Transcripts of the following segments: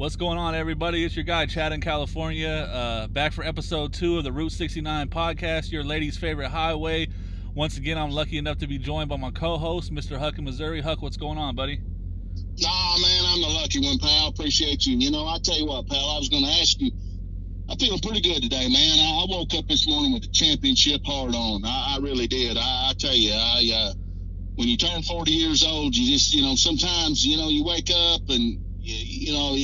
What's going on, everybody? It's your guy, Chad in California, uh, back for episode two of the Route 69 podcast, your lady's favorite highway. Once again, I'm lucky enough to be joined by my co host, Mr. Huck in Missouri. Huck, what's going on, buddy? Nah, man, I'm the lucky one, pal. Appreciate you. You know, I tell you what, pal, I was going to ask you. I'm feeling pretty good today, man. I, woke up this morning with the championship hard on. I, I really did. I, I tell you, I uh, when you turn 40 years old, you just, you know, sometimes, you know, you wake up and, you, you know,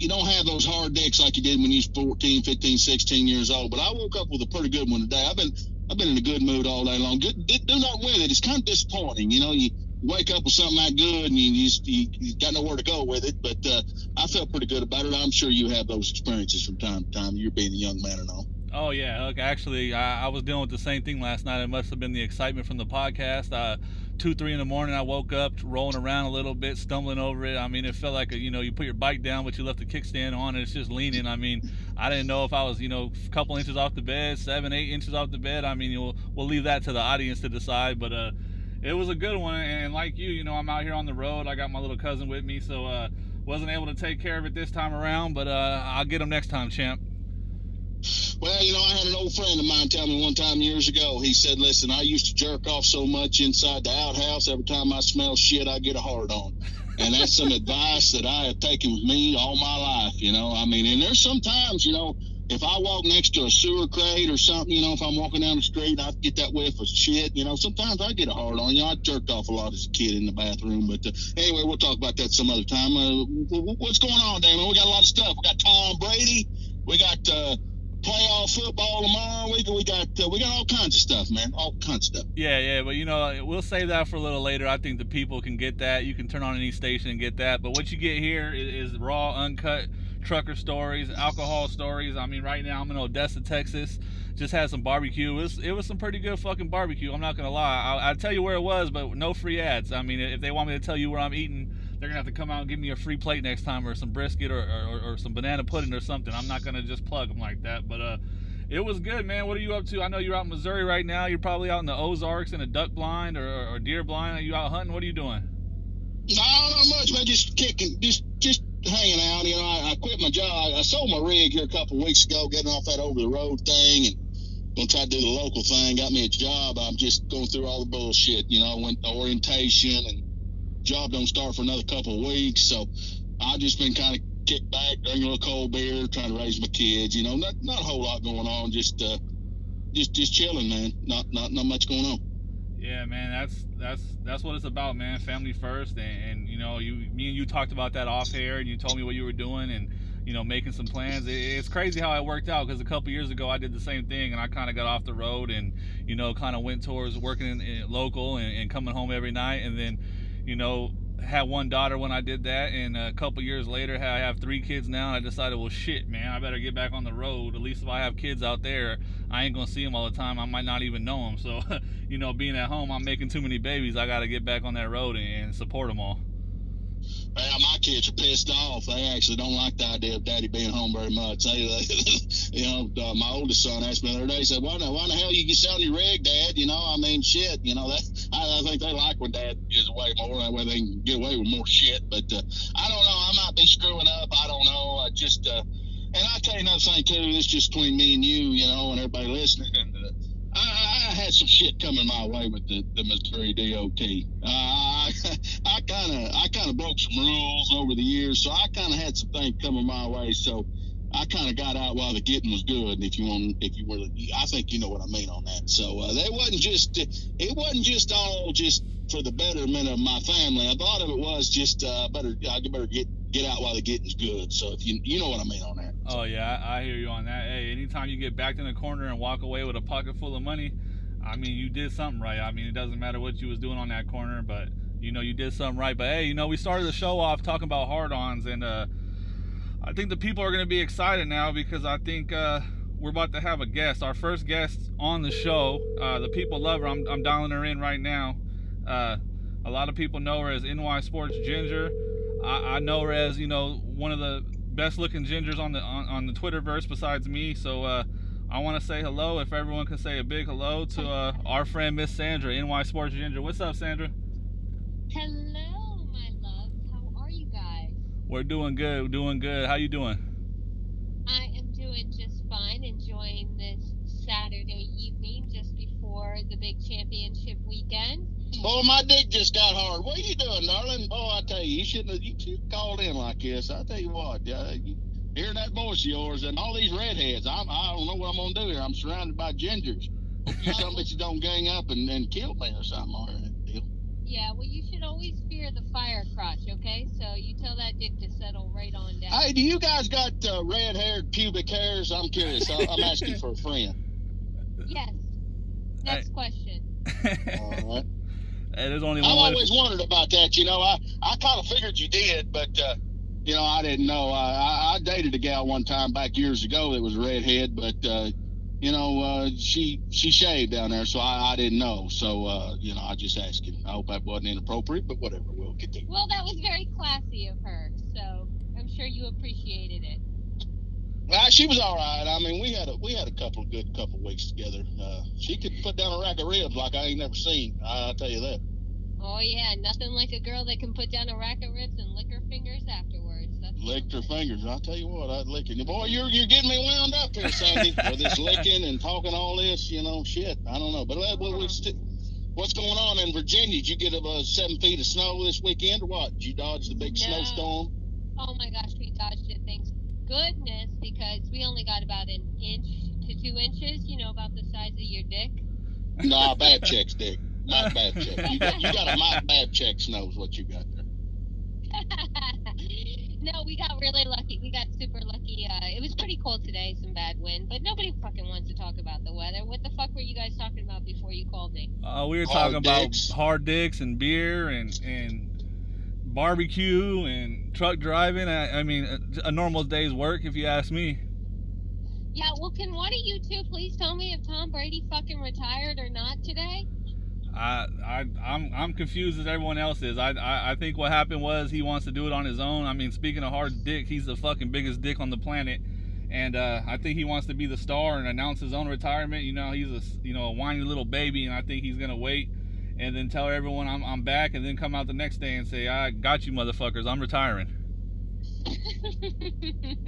you, don't have those hard dicks like you did when you was 14, 15, 16 years old. But I woke up with a pretty good one today. I've been I've been in a good mood all day long. Good, do not with it. It's kind of disappointing, you know. You wake up with something that good and you just you, you got nowhere to go with it. But uh, I felt pretty good about it. I'm sure you have those experiences from time to time. You're being a young man and all. Oh yeah, look, actually, I, I, was dealing with the same thing last night. It must have been the excitement from the podcast. Uh, two, three in the morning, I woke up rolling around a little bit, stumbling over it. I mean, it felt like a, you know you put your bike down, but you left the kickstand on, and it's just leaning. I mean, I didn't know if I was you know a couple inches off the bed, seven, eight inches off the bed. I mean, we'll we'll leave that to the audience to decide, but uh, it was a good one. And like you, you know, I'm out here on the road. I got my little cousin with me, so uh, wasn't able to take care of it this time around, but uh, I'll get him next time, champ. Well, you know, I had an old friend of mine tell me one time years ago. He said, "Listen, I used to jerk off so much inside the outhouse. Every time I smell shit, I get a hard on." And that's some advice that I have taken with me all my life. You know, I mean, and there's sometimes, you know, if I walk next to a sewer crate or something, you know, if I'm walking down the street and I get that whiff of shit, you know, sometimes I get a hard on. You know, I jerked off a lot as a kid in the bathroom. But uh, anyway, we'll talk about that some other time. Uh, what's going on, Damon? We got a lot of stuff. We got Tom Brady. We got. Uh, playoff football tomorrow. We, we got uh, we got all kinds of stuff, man. All kinds of stuff. Yeah, yeah, but you know we'll save that for a little later. I think the people can get that. You can turn on any station and get that. But what you get here is, is raw, uncut trucker stories, alcohol stories. I mean, right now I'm in Odessa, Texas. Just had some barbecue. It was, it was some pretty good fucking barbecue. I'm not gonna lie. I'll, I'll tell you where it was, but no free ads. I mean, if they want me to tell you where I'm eating they're gonna have to come out and give me a free plate next time, or some brisket, or, or, or some banana pudding, or something. I'm not gonna just plug them like that. But uh, it was good, man. What are you up to? I know you're out in Missouri right now. You're probably out in the Ozarks in a duck blind or, or deer blind. Are you out hunting? What are you doing? No, not much, man. Just kicking, just just hanging out. You know, I, I quit my job. I sold my rig here a couple weeks ago, getting off that over the road thing, and gonna try to do the local thing. Got me a job. I'm just going through all the bullshit. You know, went to orientation and job don't start for another couple of weeks. So I've just been kind of kicked back, drinking a little cold beer, trying to raise my kids. You know, not not a whole lot going on. Just uh, just just chilling, man. Not not not much going on. Yeah, man, that's that's that's what it's about, man. Family first, and, and you know, you me and you talked about that off air, and you told me what you were doing, and you know, making some plans. It's crazy how it worked out because a couple years ago I did the same thing, and I kind of got off the road, and you know, kind of went towards working in, in local and, and coming home every night, and then you know, had one daughter when I did that, and a couple years later, I have three kids now. I decided, well, shit, man, I better get back on the road. At least if I have kids out there, I ain't gonna see them all the time. I might not even know them. So, you know, being at home, I'm making too many babies. I got to get back on that road and support them all. Well, my kids are pissed off. They actually don't like the idea of daddy being home very much. They, you know, uh, my oldest son asked me the other day, he said, why, why the hell you get selling your rig, Dad? You know, I mean, shit, you know, that I, I think they like when Dad is away more. That way they can get away with more shit. But uh, I don't know. I might be screwing up. I don't know. I just, uh, and I tell you another thing, too. This just between me and you, you know, and everybody listening. And, uh, I, I had some shit coming my way with the, the Missouri DOT. Uh, I kind of I kind of broke some rules over the years, so I kind of had some things coming my way. So I kind of got out while the getting was good. And if you want, if you were, I think you know what I mean on that. So uh, they wasn't just it wasn't just all just for the betterment of my family. I thought of it was just uh, better I better get get out while the getting's good. So if you you know what I mean on that. Oh yeah, I, I hear you on that. Hey, anytime you get backed in the corner and walk away with a pocket full of money, I mean you did something right. I mean it doesn't matter what you was doing on that corner, but you know you did something right. But hey, you know we started the show off talking about hard-ons, and uh, I think the people are gonna be excited now because I think uh, we're about to have a guest, our first guest on the show. Uh, the people love her. I'm, I'm dialing her in right now. Uh, a lot of people know her as NY Sports Ginger. I, I know her as you know one of the best looking gingers on the on, on the Twitterverse besides me. So uh, I want to say hello. If everyone can say a big hello to uh, our friend Miss Sandra, NY Sports Ginger. What's up, Sandra? Hello, my loves. How are you guys? We're doing good. We're doing good. How you doing? I am doing just fine, enjoying this Saturday evening just before the big championship weekend. Boy, my dick just got hard. What are you doing, darling? Boy, I tell you, you shouldn't have. You should have called in like this. I tell you what, uh, you, hearing that voice of yours and all these redheads, I'm, I don't know what I'm gonna do here. I'm surrounded by gingers. Hope you some bitches don't gang up and, and kill me or something. Or deal. Yeah, well, you should always fear the fire crotch, okay? So you tell that dick to settle right on down. Hey, do you guys got uh, red-haired pubic hairs? I'm curious. I, I'm asking for a friend. Yes. Next question. All right. Hey, there's only one I've one way. always wondered about that. You know, I, I kind of figured you did, but uh, you know, I didn't know. I, I, I dated a gal one time back years ago that was a redhead, but uh, you know, uh, she she shaved down there, so I, I didn't know. So uh, you know, I just asking. I hope that wasn't inappropriate, but whatever. We'll continue. Well, that was very classy of her, so I'm sure you appreciated it. Uh, she was all right. I mean, we had a we had a couple of good couple weeks together. Uh, she could put down a rack of ribs like I ain't never seen. I, I'll tell you that. Oh yeah, nothing like a girl that can put down a rack of ribs and lick her fingers afterwards. That's licked her fingers. I'll tell you what, I'd lick it. Boy, you're you're getting me wound up here, Sandy. With this licking and talking all this, you know, shit. I don't know, but uh, well, we st- what's going on in Virginia? Did you get about seven feet of snow this weekend, or what? Did you dodge the big No. snowstorm? Oh my gosh, we dodged it. Thanks goodness, because we only got about an inch to two inches. You know, about the size of your dick. Nah, bad checks, Dick. Not bad check. You got you got a my bad check snows what you got there. no, we got really lucky. We got super lucky. Uh, it was pretty cold today, some bad wind, but nobody fucking wants to talk about the weather. What the fuck were you guys talking about before you called me? Uh, we were Hard talking about hard dicks and beer and and barbecue and truck driving. I, I mean, a, a normal day's work, if you ask me. Yeah, well, can one of you two please tell me if Tom Brady fucking retired or not today? I, I, I'm, I'm confused as everyone else is. I, I, I think what happened was he wants to do it on his own. I mean, speaking of hard dick, he's the fucking biggest dick on the planet, and uh, I think he wants to be the star and announce his own retirement. You know, he's a you know, a whiny little baby, and I think he's gonna wait and then tell everyone I'm, I'm back, and then come out the next day and say, I got you, motherfuckers. I'm retiring.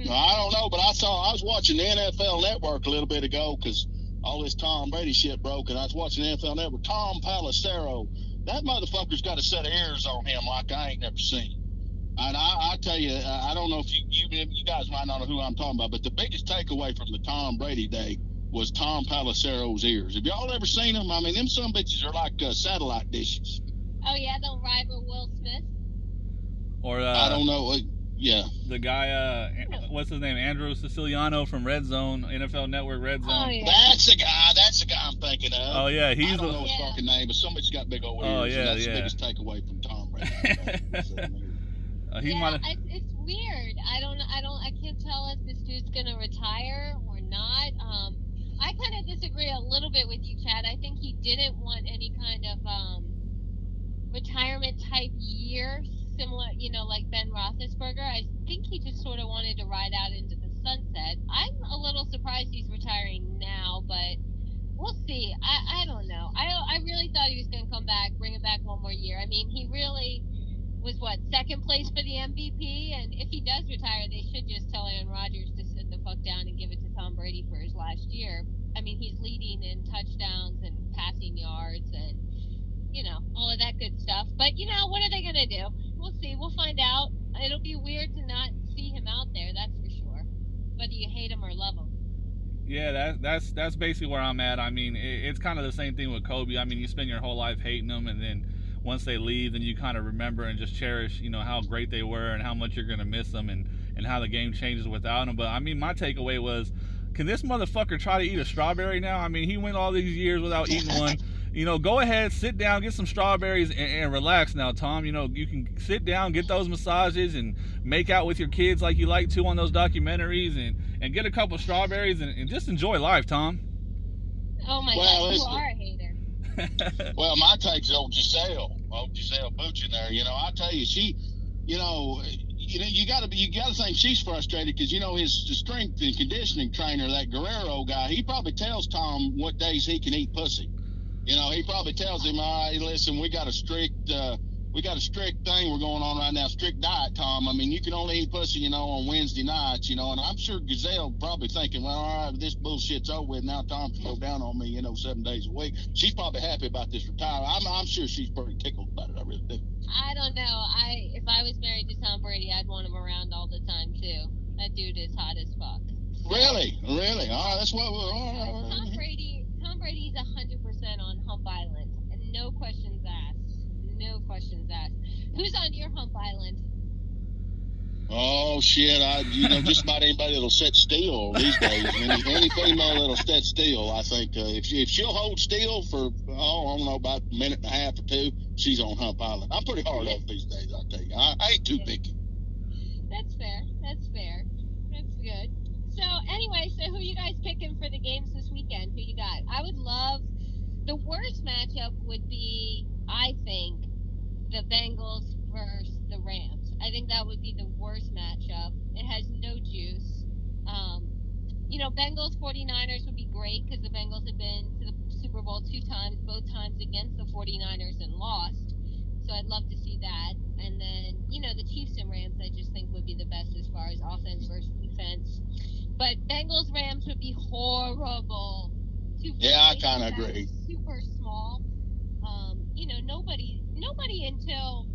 No, I don't know, but I saw I was watching the NFL Network a little bit ago because all this Tom Brady shit broke, and I was watching the NFL Network. Tom Pelissero, that motherfucker's got a set of ears on him like I ain't never seen. And I, I tell you, I I don't know if you, you you guys might not know who I'm talking about, but the biggest takeaway from the Tom Brady day was Tom Pelissero's ears. Have y'all ever seen them? I mean, them some bitches are like uh, satellite dishes. oh yeah, they'll rival Will Smith. Or I uh, don't know. Yeah, the guy, uh, what's his name, Andrew Siciliano from Red Zone, NFL Network Red Zone. Oh yeah. that's the guy. That's the guy I'm thinking of. Oh yeah, he's. I don't know his Yeah. fucking name, but somebody's got big old ears. Oh, yeah, that's yeah. the biggest takeaway from Tom Brady. Uh, he yeah, might. I, it's weird. I don't, I don't, I can't tell if this dude's gonna retire or not. Um, I kind of disagree a little bit with you, Chad. I think he didn't want any kind of um, retirement type year, similar, you know, like Ben Roethlisberger. I think he just sort of wanted to ride out into the sunset. I'm a little surprised he's retiring now, but we'll see. I, I don't know. I, I really thought he was going to come back, bring it back one more year. I mean, he really was what second place for the MVP, and if he does retire, they should just tell Aaron Rodgers to sit the fuck down and give it to Tom Brady for his last year. I mean, he's leading in touchdowns and passing yards and you know all of that good stuff. But you know, what are they gonna do? We'll see. We'll find out. It'll be weird to not see him out there. That's for sure. Whether you hate him or love him. Yeah, that, that's that's basically where I'm at. I mean, it, it's kind of the same thing with Kobe. I mean, you spend your whole life hating them, and then once they leave, then you kind of remember and just cherish, you know, how great they were and how much you're gonna miss them, and and how the game changes without them. But I mean, my takeaway was, can this motherfucker try to eat a strawberry now? I mean, he went all these years without eating one. You know, go ahead, sit down, get some strawberries, and, and relax now, Tom. You know, you can sit down, get those massages, and make out with your kids like you like to on those documentaries, and and get a couple strawberries, and, and just enjoy life, Tom. Oh my Well, god, you listen. are a hater. Well, my take's old Giselle, old Giselle Bündchen. You know, I tell you, she, you know, you know, you gotta be, you gotta think she's frustrated because you know his the strength and conditioning trainer, that Guerrero guy, he probably tells Tom what days he can eat pussy. You know, he probably tells him, all right, listen, we got a strict uh, we got a strict thing we're going on right now, strict diet, Tom. I mean, you can only eat pussy, you know, on Wednesday nights, you know, and I'm sure Gazelle probably thinking, well, all right, this bullshit's over with. Now Tom can go down on me, you know, seven days a week. She's probably happy about this retirement. I'm, I'm sure she's pretty tickled about it. I really do. I don't know. I if I was married to Tom Brady, I'd want him around all the time too. That dude is hot as fuck. Really, really. All right, that's what we're. All Tom. Brady, Tom Brady's hundred percent on Hump Island, and no questions asked. No questions asked. Who's on your Hump Island? Oh shit! I you know just about anybody that'll sit still these days. Any, any female that'll sit still, I think uh, if she, if she'll hold still for oh I don't know about a minute and a half or two, she's on Hump Island. I'm pretty hard up these days. I tell you, I, I ain't too picky. That's fair. That's fair. That's good. So anyway, so who you guys picking for the games this weekend? Who you got? I would love the worst matchup would be I think the Bengals versus the Rams. I think that would be the worst matchup. It has no juice. Um, you know, Bengals 49ers would be great because the Bengals have been to the Super Bowl two times, both times against the 49ers and lost. So I'd love to see that. And then, you know, the Chiefs and Rams I just think would be the best as far as offense versus defense. But Bengals Rams would be horrible. Two Yeah, I kinda agree. Super small. Um, you know, nobody nobody until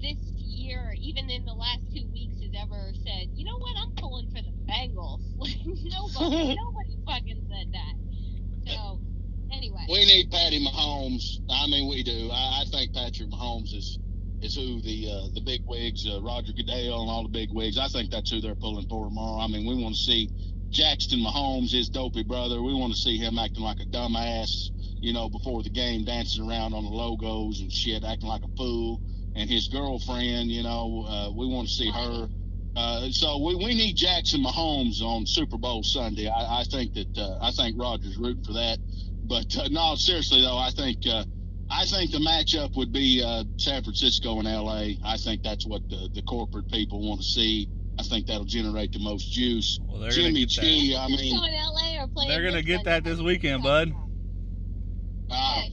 this year, even in the last two weeks, has ever said, you know what, I'm pulling for the Bengals. Like nobody nobody fucking said that. So anyway. We need Patty Mahomes. I mean, we do. I, I think Patrick Mahomes is is who the uh, the big wigs, uh, Roger Goodell, and all the big wigs. I think that's who they're pulling for tomorrow. I mean, we want to see Jackson Mahomes, his dopey brother. We want to see him acting like a dumbass, you know, before the game, dancing around on the logos and shit, acting like a fool. And his girlfriend, you know, uh, we want to see her. Uh, so we, we need Jackson Mahomes on Super Bowl Sunday. I, I think that uh, I think Roger's rooting for that. But uh, no, seriously though, I think uh, I think the matchup would be uh, San Francisco and L.A. I think that's what the, the corporate people want to see. I think that'll generate the most juice. Well, they're Jimmy gonna get that. G, I Francisco mean, and LA are playing They're gonna get that this weekend, bud.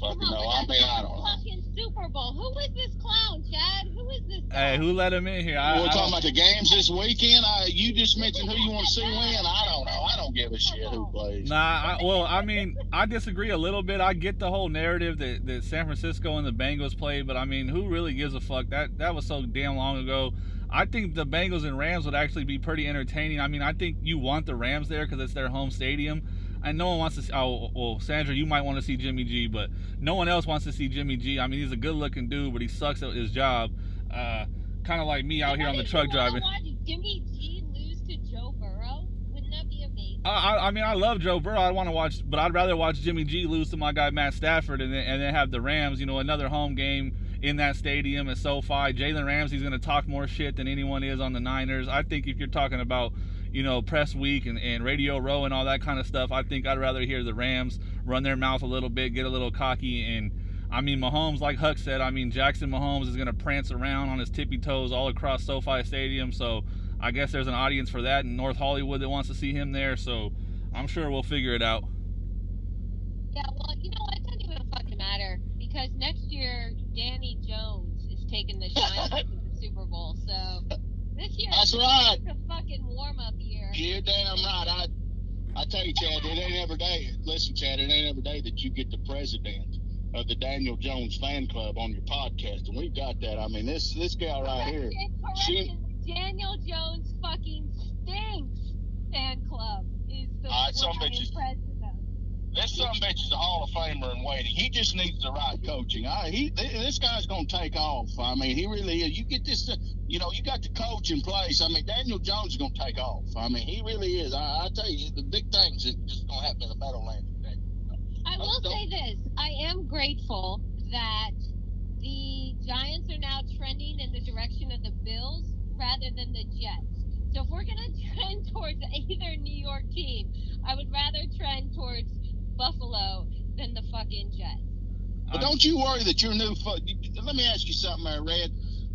I Yeah, don't fucking on, know. I mean, I don't know. Fucking Super Bowl. Who is this clown, Chad? Who is this? Hey, who let him in here? I, We're I talking about the games this weekend. I, you just mentioned who you want to see win. I don't know. I don't give a shit who plays. Nah, I, well, I mean, I disagree a little bit. I get the whole narrative that, that San Francisco and the Bengals played, but I mean, who really gives a fuck? That that was so damn long ago. I think the Bengals and Rams would actually be pretty entertaining. I mean, I think you want the Rams there because it's their home stadium, and no one wants to. See, oh, well, Sandra, you might want to see Jimmy G, but no one else wants to see Jimmy G. I mean, he's a good-looking dude, but he sucks at his job. Uh, kind of like me out here on the truck driving. Jimmy G lose to Joe Burrow? Wouldn't that be amazing? I, I, I mean, I love Joe Burrow. I want to watch, but I'd rather watch Jimmy G lose to my guy Matt Stafford, and then and then have the Rams. You know, another home game in that stadium at SoFi. Jalen Ramsey's going to talk more shit than anyone is on the Niners. I think if you're talking about, you know, press week and, and Radio Row and all that kind of stuff, I think I'd rather hear the Rams run their mouth a little bit, get a little cocky, and I mean, Mahomes, like Huck said, I mean, Jackson Mahomes is going to prance around on his tippy toes all across SoFi Stadium. So I guess there's an audience for that in North Hollywood that wants to see him there. So I'm sure we'll figure it out. Yeah, well, you know what? It doesn't even fucking matter because next year Danny Jones is taking the shine to the Super Bowl. So this year That's right. it's a fucking warm up year. You're damn right. I I tell you, Chad, it ain't every day. Listen, Chad, it ain't every day that you get the president of the Daniel Jones fan club on your podcast, and we've got that. I mean, this this gal right here. She- Daniel Jones fucking stinks. Fan club is the what some bitches-. This son bitch is a Hall of Famer in waiting. He just needs the right coaching. I, he, this guy's going to take off. I mean, he really is. You get this, you know, you got the coach in place. I mean, Daniel Jones is going to take off. I mean, he really is. I, I tell you, the big things that just going to happen in the Meadowlands. I will say this: I am grateful that the Giants are now trending in the direction of the Bills rather than the Jets. So if we're gonna trend towards either New York team, I would rather trend towards Buffalo than the fucking Jets. But don't you worry that your new foot. Let me ask you something, there, Red.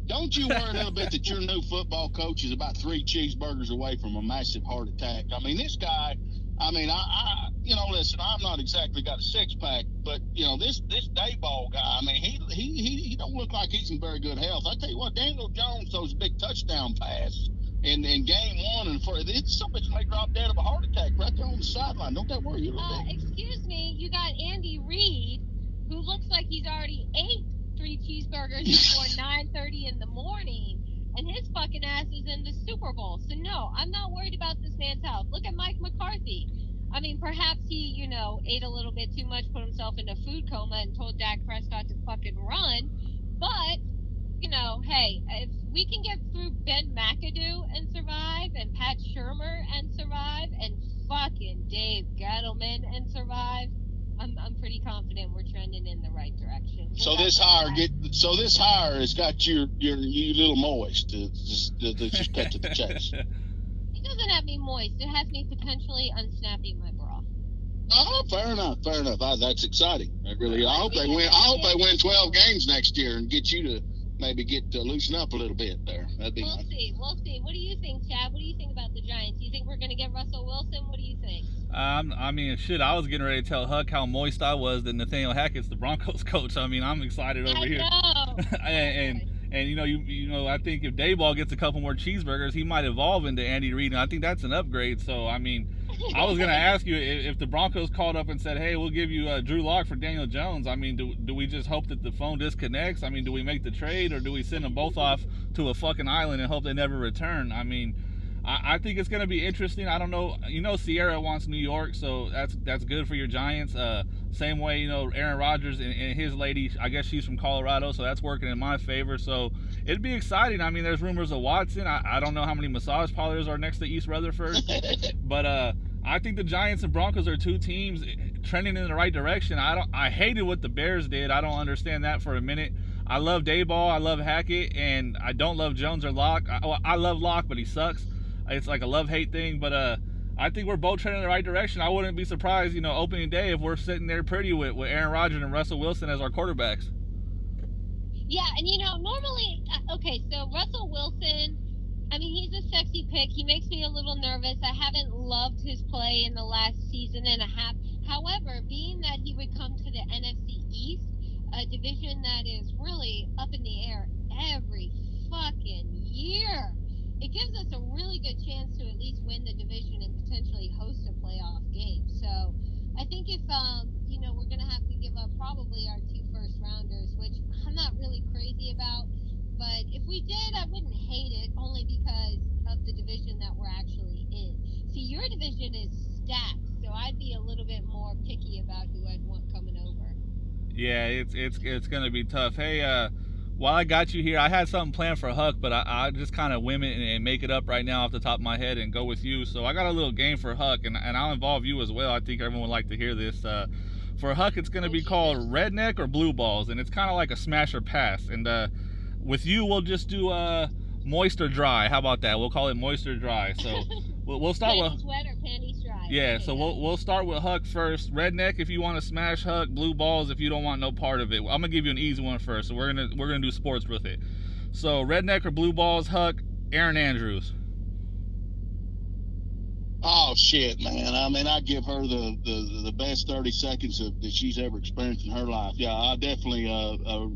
Don't you worry a little bit that your new football coach is about three cheeseburgers away from a massive heart attack? I mean, this guy. I mean, I, I you know, listen, I'm not exactly got a six pack, but you know, this this Daboll guy, I mean, he he he, he don't look like he's in very good health. I tell you what, Daniel Jones throws a big touchdown pass in in game one, and for it's somebody may drop dead of a heart attack right there on the sideline. Don't that worry you a Uh, bit? excuse me, you got Andy Reid, who looks like he's already ate three cheeseburgers before 9:30 in the morning, and his fucking ass is in the Super Bowl. So no, I'm not worried about this man's health. Look at Mike McCarthy. I mean, perhaps he, you know, ate a little bit too much, put himself in a food coma, and told Dak Prescott to fucking run. But you know, hey, if we can get through Ben McAdoo and survive, and Pat Shurmur and survive, and fucking Dave Gettleman and survive, I'm, I'm pretty confident we're trending in the right direction. So this the hire get so this hire has got your your you little moist to just, to, to just cut to the chase. It doesn't have me moist. It has me potentially unsnapping my bra. Oh, fair enough, fair enough. Ah, that's exciting. I really, I hope they win. I hope they win twelve games next year and get you to maybe get to loosen up a little bit there. That'd be We'll nice. see. We'll see. What do you think, Chad? What do you think about the Giants? Do you think we're going to get Russell Wilson? What do you think? Um, I mean, shit, I was getting ready to tell Huck how moist I was that Nathaniel Hackett's the Broncos coach. I mean, I'm excited over I here. and, and and you know you you know I think if Daboll gets a couple more cheeseburgers, he might evolve into Andy Reid, and I think that's an upgrade. So I mean, I was gonna ask you if, if the Broncos called up and said, "Hey, we'll give you uh, Drew Lock for Daniel Jones." I mean, do do we just hope that the phone disconnects? I mean, do we make the trade or do we send them both off to a fucking island and hope they never return? I mean. I, I think it's gonna be interesting. I don't know. You know, Ciara wants New York, so that's that's good for your Giants. Uh, same way, you know, Aaron Rodgers and, and his lady. I guess she's from Colorado, so that's working in my favor. So it'd be exciting. I mean, there's rumors of Watson. I, I don't know how many massage parlors are next to East Rutherford, but uh, I think the Giants and Broncos are two teams trending in the right direction. I don't. I hated what the Bears did. I don't understand that for a minute. I love Daboll. I love Hackett, and I don't love Jones or Lock. I, I love Lock, but he sucks. It's like a love hate thing, but uh, I think we're both trending in the right direction. I wouldn't be surprised, you know, opening day if we're sitting there pretty with, with Aaron Rodgers and Russell Wilson as our quarterbacks. Yeah, and you know, normally, uh, okay, so Russell Wilson, I mean, he's a sexy pick. He makes me a little nervous. I haven't loved his play in the last season and a half. However, being that he would come to the NFC East, a division that is really up in the air every fucking year, it gives us a really good chance to at least win the division and potentially host a playoff game. So I think if, um, you know, we're going to have to give up probably our two first rounders, which I'm not really crazy about. But if we did, I wouldn't hate it only because of the division that we're actually in. See, your division is stacked, so I'd be a little bit more picky about who I'd want coming over. Yeah, it's it's it's gonna be tough. Hey, uh, while I got you here, I had something planned for Huck, but I, I just kind of whim it and, and make it up right now off the top of my head and go with you. So I got a little game for Huck, and, and I'll involve you as well. I think everyone would like to hear this. Uh, for Huck, it's gonna be called Redneck or Blue Balls, and it's kind of like a smash or pass. And uh, with you, we'll just do uh, moist or dry. How about that? We'll call it moist or dry. So we'll, we'll start with. panties wet or panties? Yeah, so we'll we'll start with Huck first. Redneck if you want to smash Huck, blue balls if you don't want no part of it. I'm gonna give you an easy one first. So we're gonna we're gonna do sports with it. So redneck or blue balls, Huck, Erin Andrews. Oh shit, man! I mean, I give her the, the the best thirty seconds of, that she's ever experienced in her life. Yeah, I definitely. Uh, uh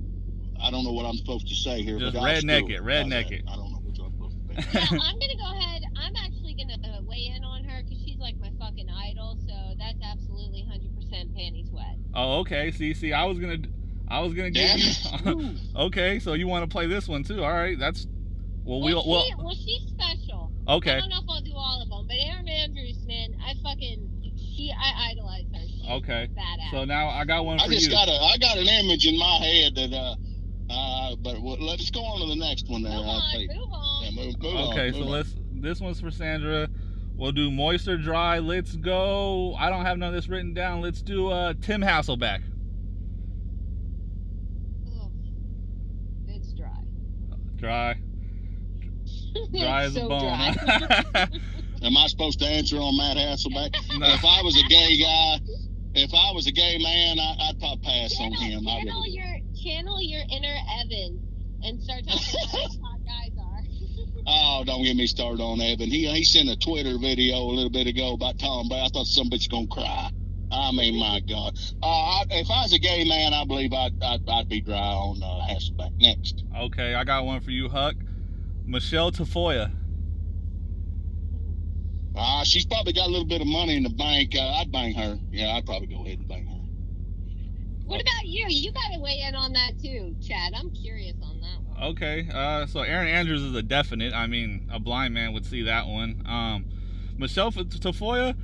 I don't know what I'm supposed to say here, Just but I'll redneck still- it, redneck I, it. I don't know what I'm supposed to say. yeah, I'm gonna go ahead. I'm actually gonna uh, weigh in on her because she's like my fucking idol. So that's absolutely 100% panties wet. Oh, okay. See, see, I was gonna I was gonna give you. okay, so you want to play this one too? All right, that's well Well, we'll she, well well, she's special. Okay. I don't know if I'll do all of them, but Erin Andrews, man, I fucking she, I idolize her. She's okay. badass. So now I got one for I just you. got a I got an image in my head that uh uh but well, let's go on to the next one there. move I'll on, take- move on. yeah, move, move on, Okay, so on. let's. This one's for Sandra. We'll do moist or dry. Let's go. I don't have none of this written down. Let's do uh, Tim Hasselbeck. Ugh. It's dry. Dry. Dry as so a bone. Am I supposed to answer on Matt Hasselbeck? No. If I was a gay guy, if I was a gay man, I, I'd probably pass on channel, him. I channel really. your channel your inner Evan and start talking about how hot guys are. Oh, don't get me started on Evan. He he sent a Twitter video a little bit ago about Tom Brady. I thought some bitch gonna cry. I mean, my God. Uh, I, if I was a gay man, I believe I'd I'd, I'd be dry on uh, Hasselbeck next. Okay, I got one for you, Huck. Michelle Tafoya. Uh, she's probably got a little bit of money in the bank. Uh, I'd bang her. Yeah, I'd probably go ahead and bang her. What about you? You got to weigh in on that too, Chad. I'm curious on that one. Okay, uh, so Erin Andrews is a definite. I mean, a blind man would see that one. Um, Michelle Tafoya,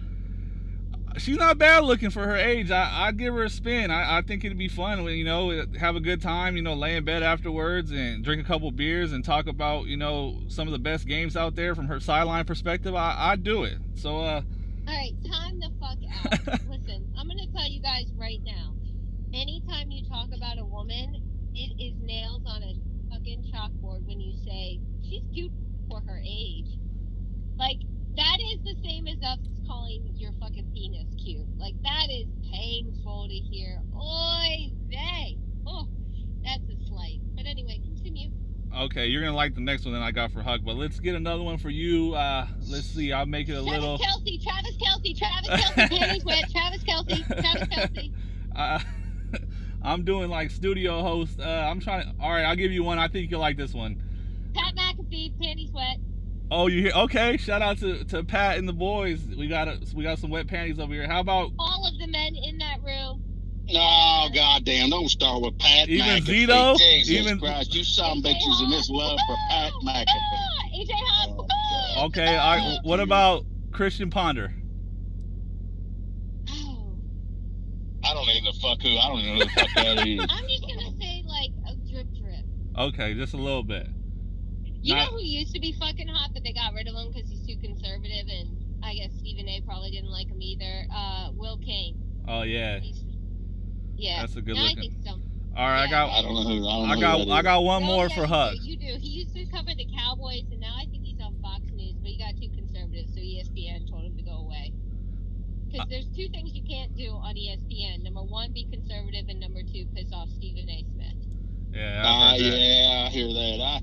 she's not bad looking for her age. I, I'd give her a spin. I, I think it'd be fun. You know, have a good time. You know, lay in bed afterwards and drink a couple beers and talk about you know some of the best games out there from her sideline perspective. I, I'd do it. So, uh, All right, time the fuck out. Listen, I'm gonna tell you guys right now. Anytime you talk about a woman, it is nails on a chalkboard when you say she's cute for her age. Like that is the same as us calling your fucking penis cute. Like that is painful to hear. Oy vey. Oh, that's a slight. But anyway, continue. okay, you're gonna like the next one that I got for Huck, but let's get another one for you. Uh, let's see. I'll make it a Travis little. Kelce, Travis Kelce, Travis Kelce, panties wet, Travis Kelce, Travis Kelce. Uh, I'm doing like studio host. Uh, I'm trying to. All right, I'll give you one. I think you'll like this one. Pat McAfee, panties wet. Oh, you hear? Okay, shout out to, to Pat and the boys. We got a, we got some wet panties over here. How about All of the men in that room. No, goddamn! Don't start with Pat Even McAfee. Zito? Jesus Even- Christ, you some bitches in this love for Pat McAfee. Ah, AJ Hawk. Oh, okay? All right, what about Christian Ponder? Oh, I don't even know the fuck who. I don't even know who the fuck that is. I'm just gonna say like a drip drip. Okay, just a little bit. You Not- know who used to be fucking hot, but they got rid of him because he's too conservative, and I guess Stephen A. probably didn't like him either. Uh, Will Cain. Oh yeah. He's, yeah, That's a good no, I looking- think so. All right, I got I don't know who. I don't know I who got that I is. got one Oh, more yeah, for you Huck. You do. He used to cover the Cowboys, and now I think he's on Fox News, but he got too conservative, so E ESPN told him to go away. Because Uh, there's two things you can't do on ESPN. Number one, be conservative, and number two, piss off Stephen A. Smith. Yeah. Ah, I've heard that. yeah, I hear that. I,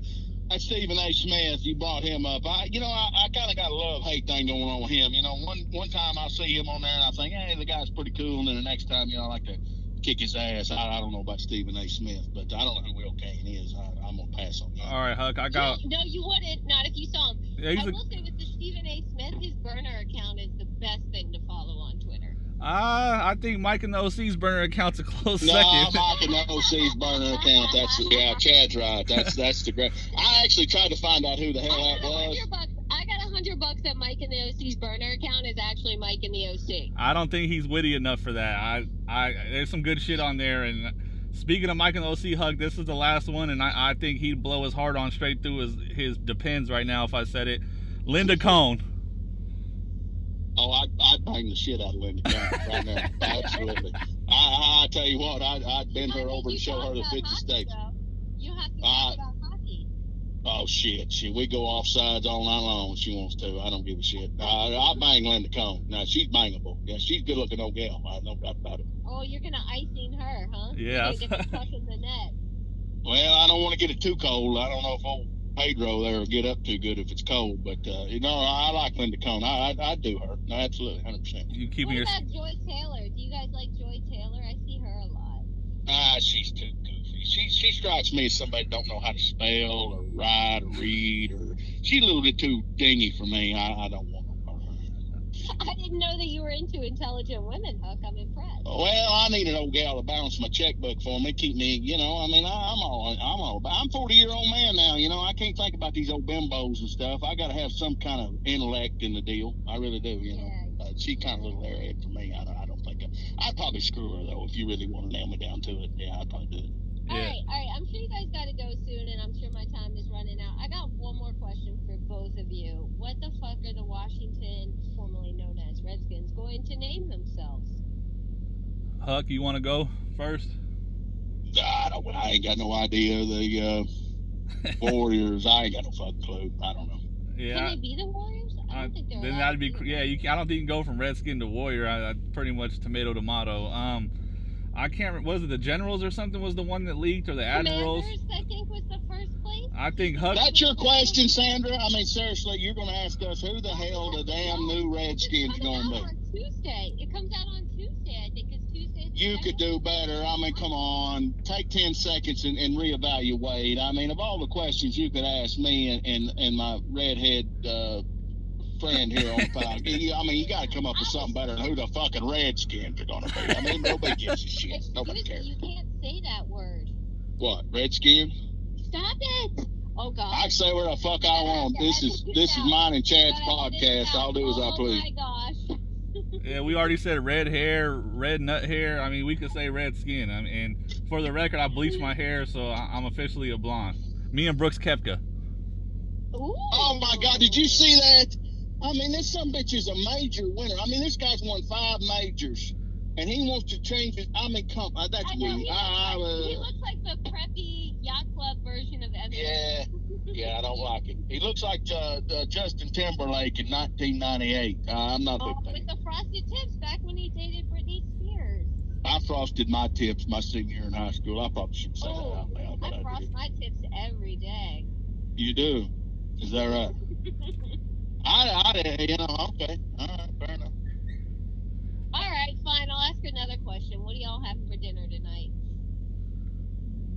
that Stephen A. Smith, you brought him up. I, you know, I, I kind of got a love hate thing going on with him. You know, one one time I see him on there and I think, hey, the guy's pretty cool, and then the next time, you know, I like to kick his ass. I, I don't know about Stephen A. Smith, but I don't know who Will Cain is. I, I'm gonna pass on that. All right, Huck. I got. No, you wouldn't. Not if you saw him. Yeah, I he's a, will say with the Stephen A. Smith, his burner account is the best thing to follow on Twitter. Uh, I think Mike and the OC's burner account's a close No, second. Mike and OC's burner account. That's yeah, Chad's right. That's that's the great. I actually tried to find out who the hell I that got a was. hundred bucks. I got a hundred bucks that Mike and the OC's burner account is actually Mike and the OC. I don't think he's witty enough for that. I, I, there's some good shit on there. And speaking of Mike and the OC hug, this is the last one, and I, I think he'd blow his heart on straight through his, his depends right now if I said it. Linda Cohn. I, I'd bang the shit out of Linda Cohn right now. Absolutely. I, I tell you what, I'd, I'd bend her over and show her the 50 hockey, states. though. You have to Uh, talk about hockey. Oh shit, shit. We go off sides all night long if she wants to. I don't give a shit. I, I bang Linda Cohn. Now she's bangable. Yeah, she's a good looking old gal. I no doubt about it. Oh, you're gonna icing her, huh? Yeah. You're gonna get the puck in the net. Well, I don't want to get it too cold. I don't know if old Pedro there will get up too good if it's cold, but uh, you know, I, I like Linda Cohn. I, I I'd do her. No, absolutely, hundred percent. You keeping What your. about Joy Taylor? Do you guys like Joy Taylor? I see her a lot. Ah, she's too goofy. She she strikes me as somebody don't know how to spell or write or read, or she's a little bit too dingy for me. I, I don't want her. I didn't know that you were into intelligent women, Huck. I'm impressed. Well, I need an old gal to balance my checkbook for me, keep me, you know. I mean, I, I'm all, I'm all, I'm 40 year old man now. You know, I can't think about these old bimbos and stuff. I got to have some kind of intellect in the deal. I really do. You know, Yeah. uh, she kind of a little airhead for me. I don't, I don't think I, I'd probably screw her though if you really want to nail me down to it. Yeah, I'd probably do it. All Yeah. right, all right. I'm sure you guys got to go soon, and I'm sure my time is running out. I got one more Huck, you want to go first? I don't. I ain't got no idea. The uh, Warriors. I ain't got no fucking clue. I don't know. Yeah. Can they be the Warriors? I I, don't think they're. then that'd be to yeah. You can, I don't think you can go from Redskin to Warrior. I, I pretty much tomato to tomato. Um, I can't. remember Was it the Generals or something? Was the one that leaked or the Admirals? Commanders, I think, was the first place. I think Huck. That's your question, Sandra. I mean, seriously, you're going to ask us who the hell the damn new Redskins going to be? on Tuesday. It comes out on Tuesday. I think it's Tuesday. You could do better. I mean, come on. Take 10 seconds and, and reevaluate. I mean, of all the questions you could ask me and, and, and my redhead uh, friend here on the podcast, I mean, you got to come up with something better than who the fucking Redskins are going to be. I mean, nobody gives a shit. Nobody cares. You can't say that word. What, Redskin? Stop it. Oh God. I can say where the fuck I want. This is this is mine and Chad's podcast. I'll do as I please. Oh my gosh. Yeah, we already said red hair, red nut hair. I mean, we could say red skin. I mean, and for the record, I bleached my hair, so I- I'm officially a blonde. Me and Brooks Koepka. Oh my God! Did you see that? I mean, this some bitch is a major winner. I mean, this guy's won five majors, and he wants to change it. I mean, come, uh, that's I know, me. he, I, looks like, he uh, looks like the preppy yacht club version of Evan. yeah, yeah, I don't like it. He looks like uh, uh, Justin Timberlake in 1998. Uh, I'm not a Oh, big fan. with the frosted tips back when he dated Britney Spears. I frosted my tips my senior year in high school. I probably should say that Oh, out loud, but I I frost did. my tips every day. You do? Is that right? I, I, you know, okay, all right, fair enough. All right, fine. I'll ask another question. What do y'all have for dinner tonight?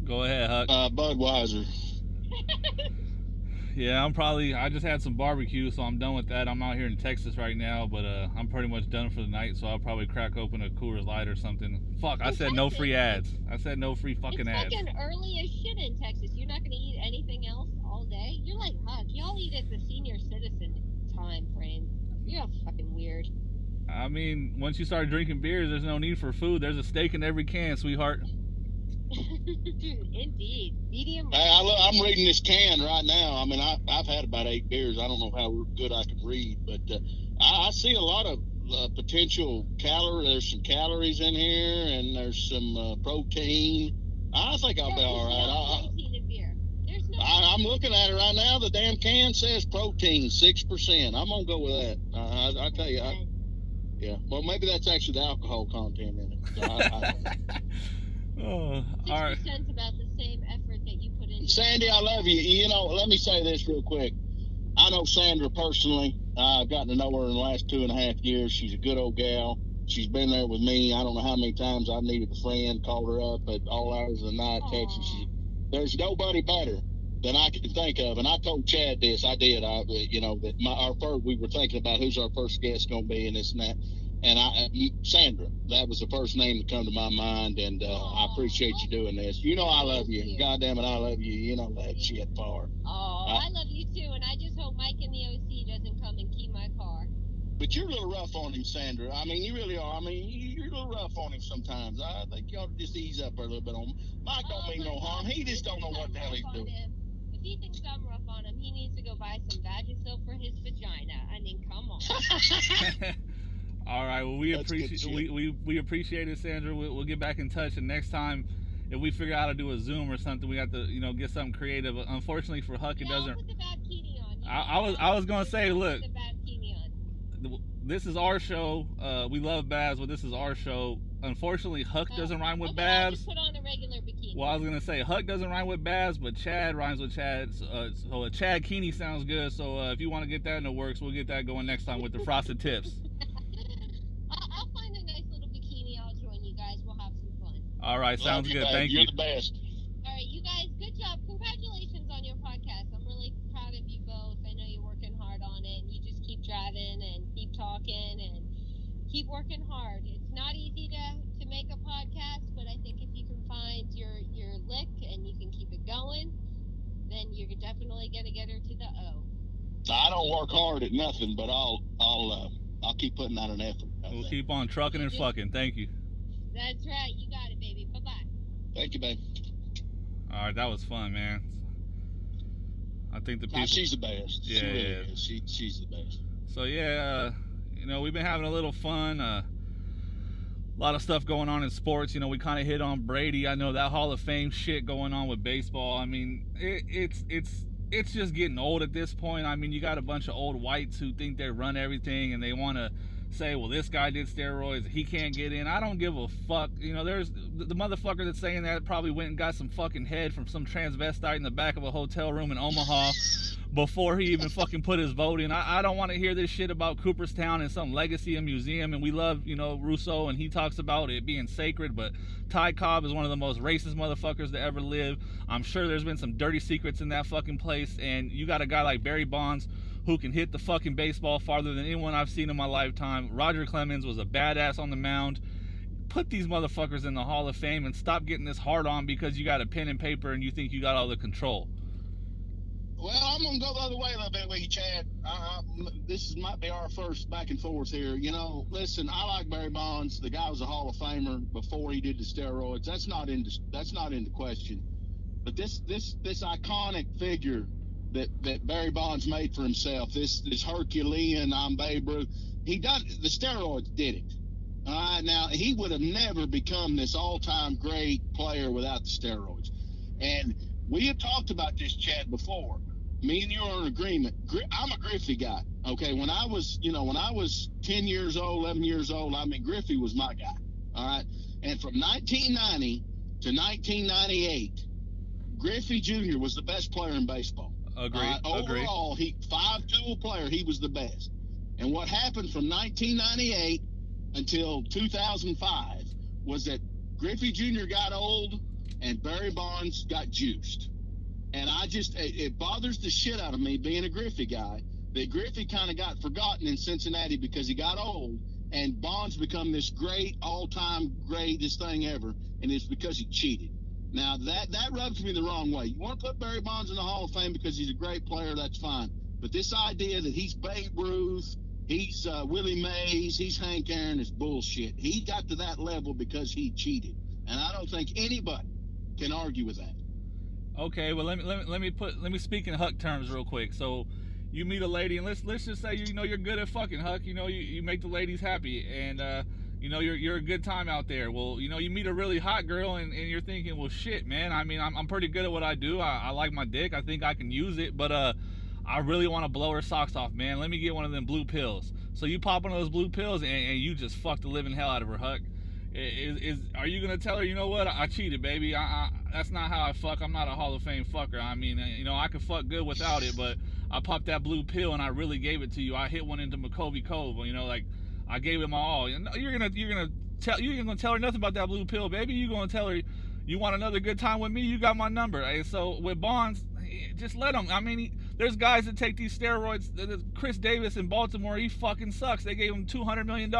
Go ahead, Huck. Uh, Budweiser. Yeah, I'm probably. I just had some barbecue, so I'm done with that. I'm out here in Texas right now, but uh, I'm pretty much done for the night. So I'll probably crack open a Coors Light or something. Fuck, I said no free ads. I said no free fucking it's ads. fucking early as shit in Texas. You're not gonna eat anything else all day. You're like Huck. Y'all eat at the senior citizen time frame. You're fucking weird. I mean, once you start drinking beers, there's no need for food. There's a steak in every can, sweetheart. Indeed, medium. Hey, I look, I'm reading this can right now. I mean, I, I've had about eight beers. I don't know how good I can read, but uh, I, I see a lot of uh, potential calorie. There's some calories in here, and there's some uh, protein. I think I'll be all right. all no right. protein in beer. There's no. I, I, I'm looking at it right now. The damn can says protein, six percent. I'm gonna go with that. Uh, I, I tell you, I, yeah. Well, maybe that's actually the alcohol content in it. So I, I, Oh, Six all right. percent's about the same effort that you put into. Sandy, I love you. You know, let me say this real quick. I know Sandra personally. I've gotten to know her in the last two and a half years. She's a good old gal. She's been there with me. I don't know how many times I've needed a friend, called her up at all hours of the night, texted. She, there's nobody better than I can think of. And I told Chad this. I did. I, you know, that my our first we were thinking about who's our first guest going to be and this and that. And I, Sandra, that was the first name to come to my mind. And uh, I appreciate you doing this. You know I love you. God damn it, I love you. You know that shit far. Oh, Uh, I love you too, and I just hope Mike in the OC doesn't come and key my car. But you're a little rough on him, Sandra. I mean, you really are. I mean, you- you're a little rough on him sometimes. I think you ought to just ease up a little bit on him. Mike don't Oh mean no harm. He just don't know what the hell he's doing. him- If he thinks I'm rough on him, he needs to go buy some Vagisil for his vagina. I mean, come on. all right. Well, we That's appreciate we, we we appreciate it, Sandra. We'll, we'll get back in touch, and next time. If we figure out how to do a Zoom or something, we have to, you know, get something creative. Unfortunately for Huck, it Yeah, I'll doesn't. put the Vadkini on. I- I was- I was gonna I'll say, put look. The Vadkini on. This is our show. Uh, we love Babs, but this is our show. Unfortunately, Huck Oh, doesn't rhyme with okay, I'll Babs. just put on a regular bikini. Well, I was gonna say Huck doesn't rhyme with Babs, but Chad rhymes with Chad. So, uh, so uh, Chad Keeney sounds good. So uh, if you want to get that in the works, we'll get that going next time with the frosted tips. I'll, I'll find a nice little bikini. I'll join you guys. We'll have some fun. All right, sounds you, good. babe. Thank You're you. the best. All right, you guys, good job. Congratulations on your podcast. I'm really proud of you both. I know you're working hard on it. And you just keep driving and keep talking and keep working hard. It's not easy to, to make a podcast, but I think if you can find your, your lick and you can keep it going, then you're definitely going to get her to the O. I don't work hard at nothing, but I'll I'll uh, I'll keep putting out an effort. How's We'll that? keep on trucking and fucking. Thank you. That's right. You got it, baby. Bye bye. Thank you, babe. All right, that was fun, man. I think the people. Nah, she's the best. she Yeah, really yeah. is. She she's the best. So yeah, uh, you know we've been having a little fun. Uh, a lot of stuff going on in sports. You know we kind of hit on Brady. I know that Hall of Fame shit going on with baseball. I mean it, it's it's it's just getting old at this point. I mean you got a bunch of old whites who think they run everything and they want to say, well, this guy did steroids, he can't get in. I don't give a fuck. You know, there's the, the motherfucker that's saying that probably went and got some fucking head from some transvestite in the back of a hotel room in Omaha before he even fucking put his vote in. I, I don't want to hear this shit about Cooperstown and some legacy and museum. And we love, you know, Russo, and he talks about it being sacred. But Ty Cobb is one of the most racist motherfuckers to ever live. I'm sure there's been some dirty secrets in that fucking place. And you got a guy like Barry Bonds who can hit the fucking baseball farther than anyone I've seen in my lifetime. Roger Clemens was a badass on the mound. Put these motherfuckers in the Hall of Fame and stop getting this hard on because you got a pen and paper and you think you got all the control. Well, I'm gonna go the other way a little bit with you, Chad. This might be our first back and forth here. You know, listen, I like Barry Bonds. The guy was a Hall of Famer before he did the steroids. That's not in that's not in the question. But this this this iconic figure that that Barry Bonds made for himself, this this Herculean, I'm Babe Ruth. He done the steroids did it. All right, now he would have never become this all-time great player without the steroids. And we have talked about this, Chad, before me and you are in agreement. I'm a Griffey guy. Okay, when I was, you know, when I was 10 years old, 11 years old, I mean, Griffey was my guy. All right, and from 1990 to 1998, Griffey Jr. was the best player in baseball. Agree. Uh, right? Overall, he five tool player. He was the best. And what happened from 1998 until 2005 was that Griffey Jr. got old and Barry Bonds got juiced. And I just, it, it bothers the shit out of me being a Griffey guy that Griffey kind of got forgotten in Cincinnati because he got old and Bonds become this great all-time greatest thing ever, and it's because he cheated. Now that that rubs me the wrong way. You want to put Barry Bonds in the Hall of Fame because he's a great player, that's fine. But this idea that he's Babe Ruth, he's uh, Willie Mays, he's Hank Aaron is bullshit. He got to that level because he cheated, and I don't think anybody can argue with that. Okay, well let me let me let me put let me speak in Huck terms real quick. So you meet a lady and let's let's just say you know you're good at fucking Huck. You know you, you make the ladies happy and uh, you know you're you're a good time out there. Well you know you meet a really hot girl and, and you're thinking well shit man I mean I'm, I'm pretty good at what I do. I, I like my dick. I think I can use it, but uh I really want to blow her socks off, man. Let me get one of them blue pills. So you pop one of those blue pills and, and you just fuck the living hell out of her, Huck. Is, is are you gonna tell her? You know what? I, cheated, baby. I, I, that's not how I fuck. I'm not a Hall of Fame fucker. I mean, you know, I could fuck good without it, but I popped that blue pill and I really gave it to you. I hit one into McCovey Cove. You know, like I gave it my all. You're gonna you're gonna tell you ain't gonna tell her nothing about that blue pill, baby. You gonna tell her you want another good time with me? You got my number. And so with Bonds, eh, just let him. I mean, he, there's guys that take these steroids. Chris Davis in Baltimore, he fucking sucks. They gave him $200 million.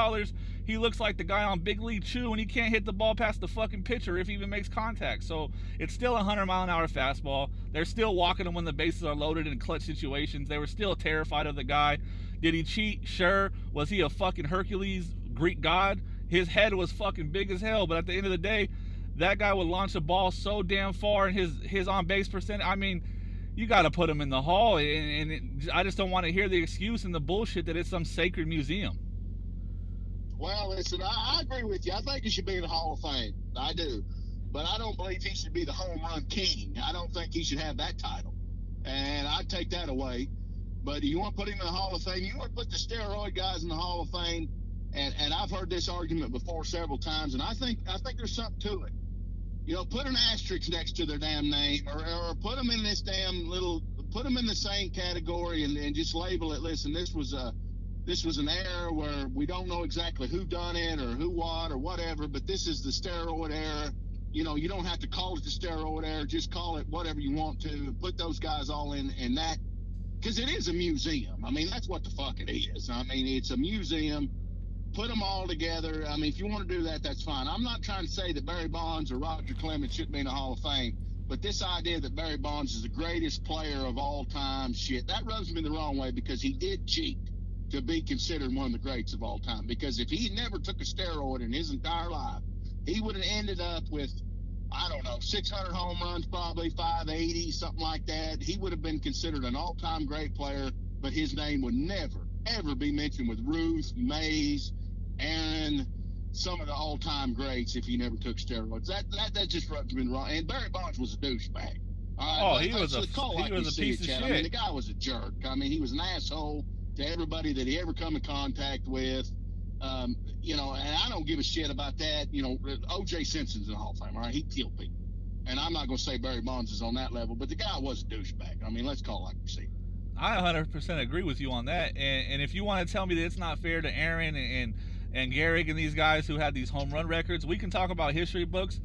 He looks like the guy on Big League Chew, and he can't hit the ball past the fucking pitcher if he even makes contact. So it's still a 100 mile an hour fastball. They're still walking him when the bases are loaded in clutch situations. They were still terrified of the guy. Did he cheat? Sure. Was he a fucking Hercules Greek god? His head was fucking big as hell, but at the end of the day, that guy would launch a ball so damn far and his his on base percent. I mean, you got to put him in the hall. And, and it, I just don't want to hear the excuse and the bullshit that it's some sacred museum. Well, listen, I, I agree with you. I think he should be in the Hall of Fame. I do. But I don't believe he should be the home run king. I don't think he should have that title. And I'd take that away. But you want to put him in the Hall of Fame? You want to put the steroid guys in the Hall of Fame? And, and I've heard this argument before several times, and I think I think there's something to it you know, put an asterisk next to their damn name or, or put them in this damn little, put them in the same category and, and just label it. Listen, this was a, this was an error where we don't know exactly who done it or who what or whatever, but this is the steroid error. You know, you don't have to call it the steroid error. Just call it whatever you want to. Put those guys all in, in that because it is a museum. I mean, that's what the fuck it is. I mean, it's a museum put them all together. I mean, if you want to do that, that's fine. I'm not trying to say that Barry Bonds or Roger Clemens shouldn't be in the Hall of Fame, but this idea that Barry Bonds is the greatest player of all time, shit, that rubs me the wrong way because he did cheat to be considered one of the greats of all time. Because if he never took a steroid in his entire life, he would have ended up with, I don't know, 600 home runs, probably 580, something like that. He would have been considered an all time great player, but his name would never, ever be mentioned with Ruth, Mays, Aaron, some of the all-time greats if he never took steroids. That that, that just rubs me wrong. And Barry Bonds was a douchebag. oh, he was a, he like was a piece of shit. I mean, the guy was a jerk. I mean, he was an asshole to everybody that he ever come in contact with. Um, you know, and I don't give a shit about that. You know, O.J. Simpson's in the Hall of Fame, right? He killed people. And I'm not going to say Barry Bonds is on that level, but the guy was a douchebag. I mean, let's call it like we see. I 100% agree with you on that. And, and if you want to tell me that it's not fair to Aaron and, and and Gehrig and these guys who had these home run records, we can talk about history books.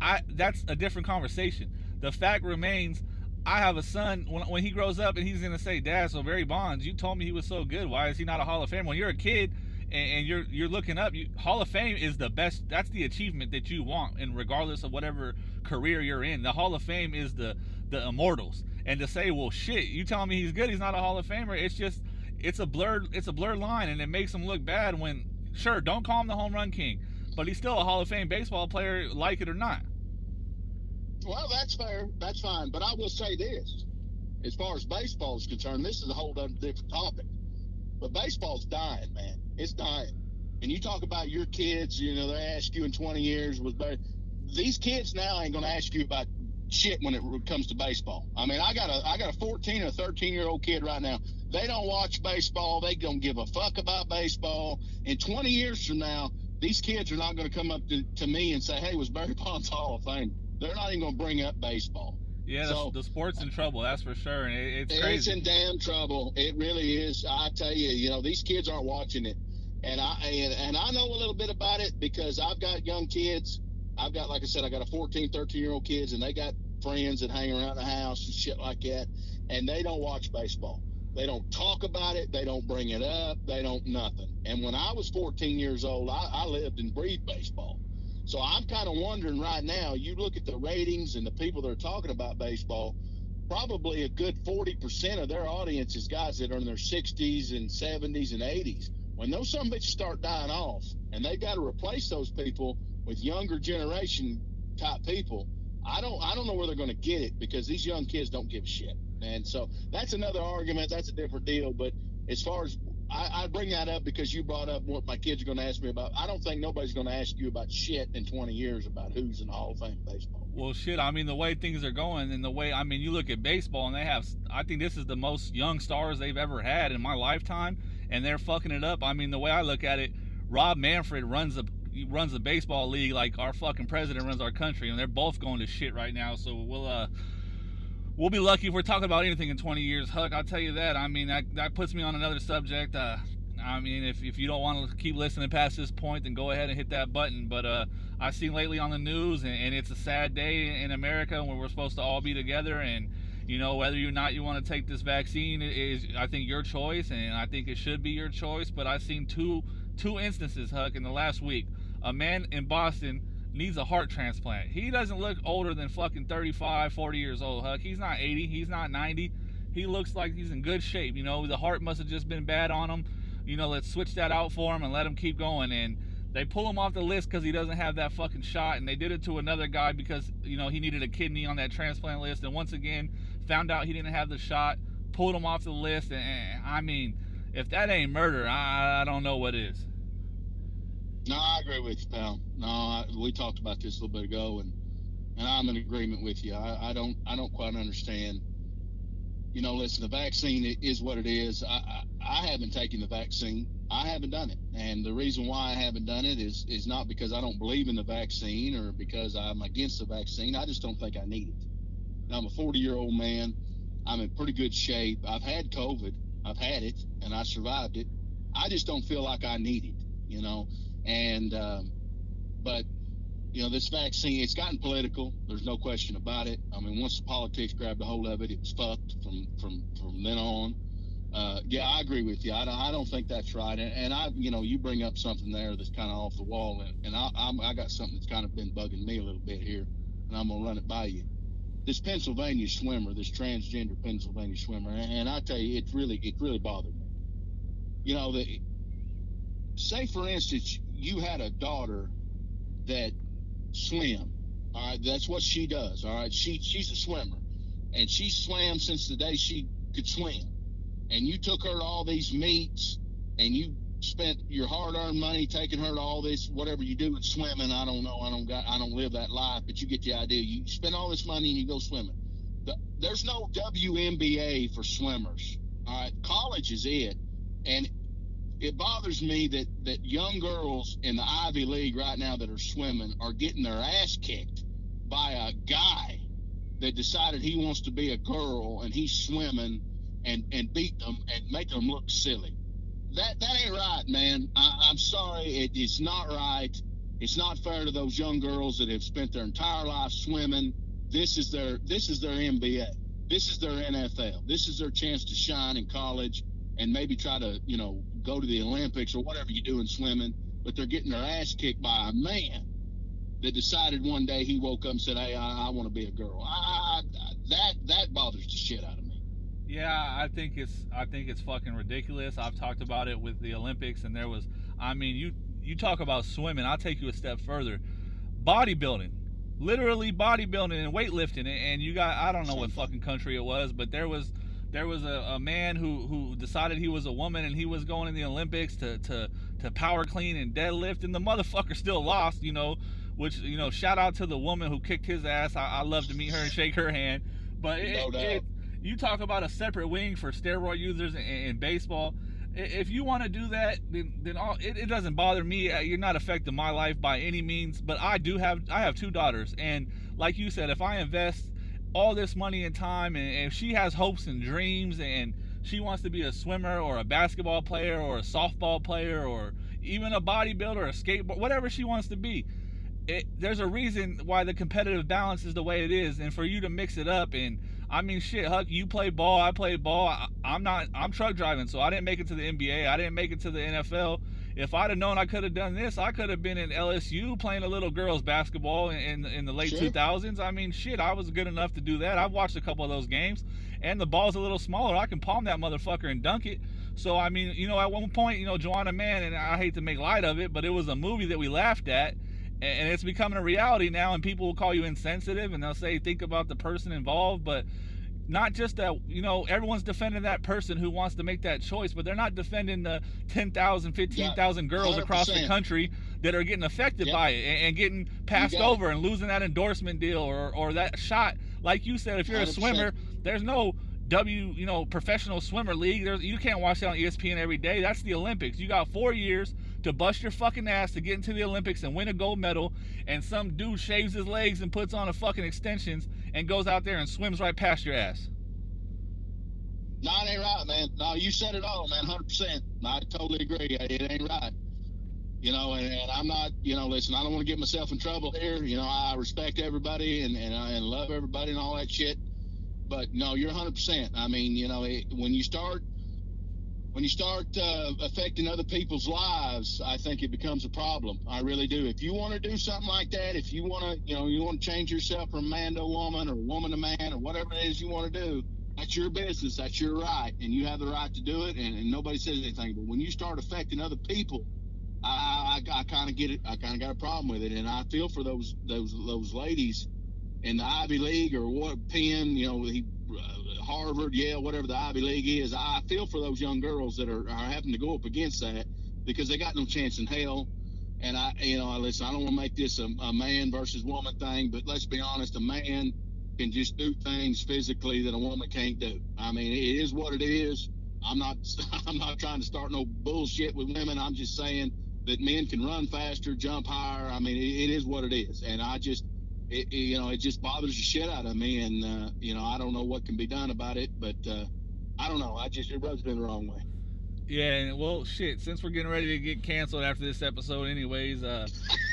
I that's a different conversation. The fact remains, I have a son. When, when he grows up and he's gonna say, "Dad, so Barry Bonds, you told me he was so good. Why is he not a Hall of Fame?" When you're a kid and, you're you're looking up, you, Hall of Fame is the best. That's the achievement that you want, and regardless of whatever career you're in, the Hall of Fame is the the immortals. And to say, "Well, shit, you telling me he's good? He's not a Hall of Famer." It's just it's a blurred it's a blurred line, and it makes him look bad when sure don't call him the home run king, but he's still a Hall of Fame baseball player, like it or not. Well, that's fair. That's fine. But I will say this as far as baseball is concerned, this is a whole other different topic. But baseball's dying, man. It's dying. And you talk about your kids, you know, they ask you in 20 years was better. These kids now ain't going to ask you about shit when it comes to baseball. I mean, I got a I got a 14 or 13 year old kid right now. They don't watch baseball. They don't give a fuck about baseball. And 20 years from now, these kids are not going to come up to, to me and say, "Hey, was Barry Bonds Hall of Fame?" They're not even going to bring up baseball. Yeah, so, the, the, sport's in trouble. That's for sure, and it, it's crazy. It's in damn trouble. It really is. I tell you, you know, these kids aren't watching it, and I and, and I know a little bit about it because I've got young kids. I've got, like I said, I got a 14, 13 year old kids, and they got friends that hang around the house and shit like that, and they don't watch baseball. They don't talk about it. They don't bring it up. They don't nothing. And when I was 14 years old, I, I lived and breathed baseball. So I'm kind of wondering right now. You look at the ratings and the people that are talking about baseball. Probably a good 40% of their audience is guys that are in their 60s and 70s and 80s. When those some bitches start dying off, and they've got to replace those people with younger generation type people, I don't I don't know where they're going to get it because these young kids don't give a shit. And so that's another argument. That's a different deal. But as far as I, I bring that up because you brought up what my kids are going to ask me about. I don't think nobody's going to ask you about shit in 20 years about who's in the Hall of Fame baseball. Well, shit. I mean, the way things are going and the way, I mean, you look at baseball and they have, I think this is the most young stars they've ever had in my lifetime, and they're fucking it up. I mean, the way I look at it, Rob Manfred runs the runs the baseball league like our fucking president runs our country, and they're both going to shit right now. So we'll uh we'll be lucky if we're talking about anything in 20 years. Huck, I'll tell you that. I mean, that, that puts me on another subject. Uh, I mean, if, if you don't want to keep listening past this point, then go ahead and hit that button. But uh, I've seen lately on the news, and, and, it's a sad day in America where we're supposed to all be together. And, you know, whether or not you want to take this vaccine is, I think, your choice, and I think it should be your choice. But I've seen two two instances, Huck, in the last week. A man in Boston needs a heart transplant. He doesn't look older than fucking 35, 40 years old, Huck. He's not 80, he's not 90. He looks like he's in good shape. You know, the heart must have just been bad on him. You know, let's switch that out for him and let him keep going. And they pull him off the list because he doesn't have that fucking shot. And they did it to another guy because, you know, he needed a kidney on that transplant list. And once again, found out he didn't have the shot, pulled him off the list. And, and I mean, if that ain't murder, I, I don't know what is. No, I agree with you, pal. No, I, we talked about this a little bit ago, and and I'm in agreement with you. I, I don't I don't quite understand. You know, listen, the vaccine is what it is. I, I, I haven't taken the vaccine. I haven't done it, and the reason why I haven't done it is is not because I don't believe in the vaccine or because I'm against the vaccine. I just don't think I need it. Now, I'm a 40 year old man. I'm in pretty good shape. I've had COVID. I've had it, and I survived it. I just don't feel like I need it. You know, and um, but you know this vaccine, it's gotten political. There's no question about it. I mean, once the politics grabbed a hold of it, it was fucked from from from then on. Uh, yeah, I agree with you. I don't, I don't think that's right. And, and, I, you know, you bring up something there that's kind of off the wall, and, and I, I'm, I got something that's kind of been bugging me a little bit here, and I'm gonna run it by you. This Pennsylvania swimmer, this transgender Pennsylvania swimmer, and, and I tell you, it really, it really bothered me. You know, the say for instance, you had a daughter that swim. All right, that's what she does. All right, she she's a swimmer, and she swam since the day she could swim. And you took her to all these meets, and you spent your hard-earned money taking her to all this whatever you do with swimming. I don't know. I don't got. I don't live that life, but you get the idea. You spend all this money and you go swimming. The, there's no WNBA for swimmers. All right, college is it, and it bothers me that that young girls in the Ivy League right now that are swimming are getting their ass kicked by a guy that decided he wants to be a girl and he's swimming and and beat them and make them look silly. That that ain't right, man. I, I'm sorry, it, it's not right. It's not fair to those young girls that have spent their entire life swimming. This is their this is their NBA. This is their NFL. This is their chance to shine in college and maybe try to you know go to the Olympics or whatever you do in swimming. But they're getting their ass kicked by a man that decided one day he woke up and said, "Hey, I, I want to be a girl." I, I, that that bothers the shit out of me. Yeah, I think it's I think it's fucking ridiculous. I've talked about it with the Olympics, and there was, I mean, you you talk about swimming. I'll take you a step further. Bodybuilding, literally bodybuilding and weightlifting, and you got I don't know what fucking country it was, but there was there was a, a man who who decided he was a woman and he was going in the Olympics to to to power clean and deadlift, and the motherfucker still lost. You know, which you know, shout out to the woman who kicked his ass. I, I love to meet her and shake her hand. But it, No it, you talk about a separate wing for steroid users in, in baseball. If you want to do that, then then all, it, it doesn't bother me. Uh, You're not affecting my life by any means. But I do have I have two daughters, and like you said, if I invest all this money and time, and if she has hopes and dreams, and she wants to be a swimmer or a basketball player or a softball player or even a bodybuilder, a skateboard, whatever she wants to be, it, there's a reason why the competitive balance is the way it is, and for you to mix it up and I mean, shit, Huck, you play ball, I play ball. I, I'm not, I'm truck driving, so I didn't make it to the NBA. I didn't make it to the NFL. If I'd have known I could have done this, I could have been in LSU playing a little girls basketball in in, in the late 2000s. I mean, shit, I was good enough to do that. I've watched a couple of those games, and the ball's a little smaller. I can palm that motherfucker and dunk it. So I mean, you know, at one point, you know, Juwanna Mann, and I hate to make light of it, but it was a movie that we laughed at, and it's becoming a reality now. And people will call you insensitive, and they'll say, think about the person involved, but not just that you know everyone's defending that person who wants to make that choice but they're not defending the 10,000 15,000 girls across the country that are getting affected Yep. by it and, and getting passed got it. over and losing that endorsement deal or or that shot like you said if you're a 100%. swimmer there's no W, you know, professional swimmer league. There's, you can't watch that on ESPN every day. That's the Olympics. You got four years to bust your fucking ass to get into the Olympics and win a gold medal. And some dude shaves his legs and puts on a fucking extensions and goes out there and swims right past your ass. No, it ain't right, man. No, you said it all, man. Hundred percent. I totally agree. It ain't right. You know, and, and I'm not. You know, listen. I don't want to get myself in trouble here. You know, I respect everybody and and, I, and love everybody and all that shit. But no, you're 100. percent I mean, you know, it, when you start when you start uh, affecting other people's lives, I think it becomes a problem. I really do. If you want to do something like that, if you want to, you know, you want to change yourself from man to woman or woman to man or whatever it is you want to do, that's your business. That's your right, and you have the right to do it. And, and nobody says anything. But when you start affecting other people, I, I, I kind of get it. I kind of got a problem with it, and I feel for those those those ladies in the Ivy League or what Penn, you know, he, Uh, Harvard, Yale, whatever the Ivy League is. I feel for those young girls that are, are having to go up against that because they got no chance in hell. And I, you know, listen, I don't want to make this a, a man versus woman thing, but let's be honest, a man can just do things physically that a woman can't do. I mean, it is what it is. I'm not, I'm not trying to start no bullshit with women. I'm just saying that men can run faster, jump higher. I mean, it, it is what it is. And I just, it, it, you know, it just bothers the shit out of me. And, uh, you know, I don't know what can be done about it, but, uh, I don't know. I just, it rubs me the wrong way. Yeah, and well, shit. Since we're getting ready to get canceled after this episode, anyways, uh,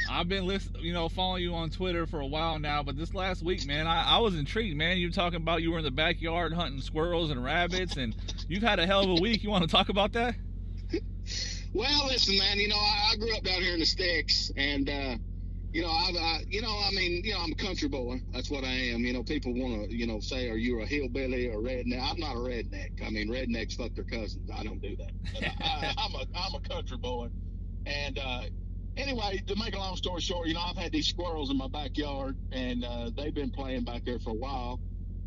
I've been list, you know, following you on Twitter for a while now. But this last week, man, I, I was intrigued, man. You were talking about you were in the backyard hunting squirrels and rabbits, and you've had a hell of a week. You want to talk about that? Well, listen, man. You know, I, I grew up down here in the sticks, and uh, you know, I, I, you know, I mean, you know, I'm a country boy. That's what I am. You know, people want to, you know, say, "Are you a hillbilly or redneck?" I'm not a redneck. I mean, rednecks fuck their cousins. I don't do that. I, I'm a, I'm a country boy, and uh, anyway, to make a long story short, you know, I've had these squirrels in my backyard, and uh, they've been playing back there for a while.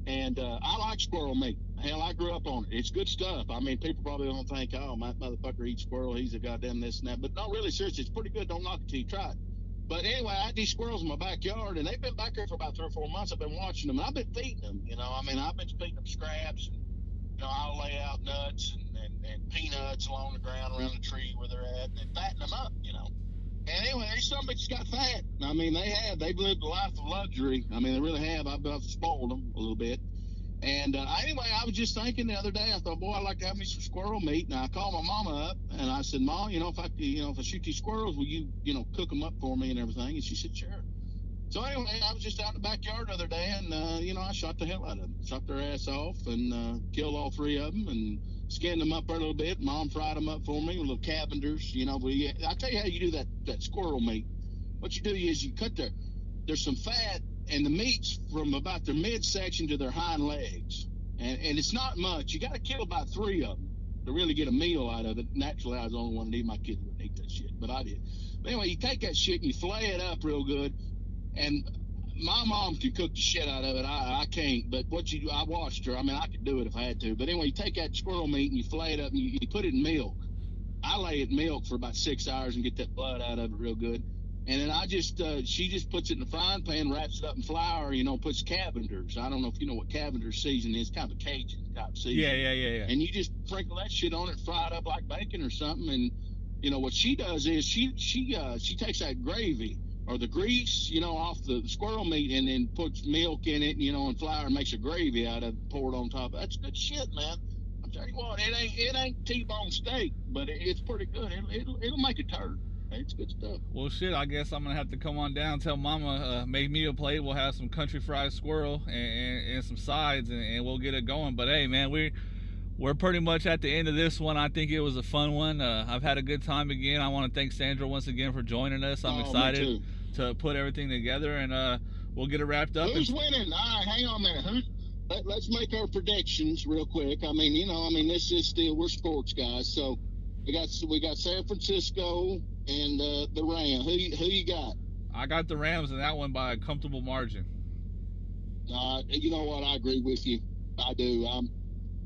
And uh, I like squirrel meat. Hell, I grew up on it. It's good stuff. I mean, people probably don't think, oh, my motherfucker eats squirrel. He's a goddamn this and that. But no, really, seriously, it's pretty good. Don't knock it till you try it. But anyway, I had these squirrels in my backyard, and they've been back there for about three or four months. I've been watching them, and I've been feeding them. You know, I mean, I've been feeding them scraps. And, you know, I'll lay out nuts and, and and peanuts along the ground around the tree where they're at, and fatten them up, you know. And anyway, some bitches got fat. I mean, they have. They've lived a life of luxury. I mean, they really have. I've, I've spoiled them a little bit. And uh, anyway, I was just thinking the other day. I thought, boy, I'd like to have me some squirrel meat. And I called my mama up and I said, Mom, you know, if I, you know, if I shoot these squirrels, will you, you know, cook them up for me and everything? And she said, sure. So anyway, I was just out in the backyard the other day, and uh, you know, I shot the hell out of them, shot their ass off, and uh, killed all three of them, and skinned them up a little bit. Mom fried them up for me with little Cavender's, you know. Yeah, I tell you how you do that that squirrel meat. What you do is you cut their there's some fat and the meat's from about their midsection to their hind legs, and and it's not much. You got to kill about three of them to really get a meal out of it. Naturally, I was the only one to eat. My kids wouldn't eat that shit, but I did. But anyway, you take that shit and you flay it up real good and my mom can cook the shit out of it. I, I can't. But what you do, I watched her. I mean, I could do it if I had to. But anyway, you take that squirrel meat and you flay it up and you, you put it in milk. I lay it in milk for about six hours and get that blood out of it real good. And then I just, uh, she just puts it in the frying pan, wraps it up in flour, you know, puts Cavender's. I don't know if you know what Cavender season is, kind of a Cajun type season. Yeah, yeah, yeah, yeah. And you just sprinkle that shit on it, fry it up like bacon or something. And, you know, what she does is she, she, uh, she takes that gravy or the grease, you know, off the squirrel meat and then puts milk in it, you know, and flour and makes a gravy out of it, pour it on top. That's good shit, man. I'm telling you what, it ain't it ain't T-bone steak, but it, it's pretty good. It'll, it'll, it'll make a turd. It's good stuff. Well, shit, I guess I'm gonna have to come on down, tell Mama, uh, make me a plate. We'll have some country fried squirrel and, and, and some sides, and, and, we'll get it going. But hey, man, we're, we're pretty much at the end of this one. I think it was a fun one. Uh, I've had a good time again. I want to thank Sandra once again for joining us. I'm oh, excited to put everything together, and uh, we'll get it wrapped up. Who's winning? All right, hang on a minute. Who's let, us make our predictions real quick. I mean, you know, I mean, this is still we're sports guys, so we got we got San Francisco and uh, the Rams. Who who you got? I got the Rams in that one by a comfortable margin. Uh, you know what? I agree with you. I do. I'm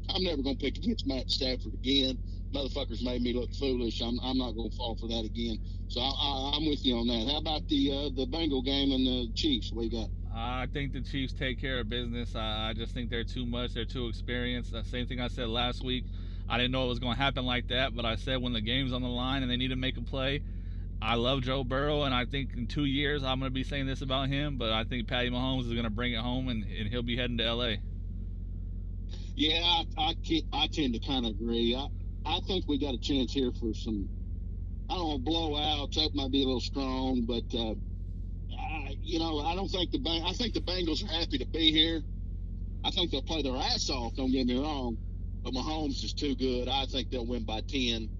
I'm never gonna pick against Matt Stafford again. Motherfuckers made me look foolish. I'm I'm not gonna fall for that again. So I, am with you on that. How about the uh, the Bengal game and the Chiefs? What you got? I think the Chiefs take care of business. I, I just think they're too much. They're too experienced. The same thing I said last week. I didn't know it was going to happen like that, but I said when the game's on the line and they need to make a play, I love Joe Burrow, and I think in two years I'm going to be saying this about him, but I think Patty Mahomes is going to bring it home and, and he'll be heading to L.A. Yeah, I, I, I tend to kind of agree. I, I think we got a chance here for some I don't know, blowouts. That might be a little strong, but uh, I, you know, I don't think the. I think the Bengals are happy to be here. I think they'll play their ass off. Don't get me wrong, but Mahomes is too good. I think they'll win by ten.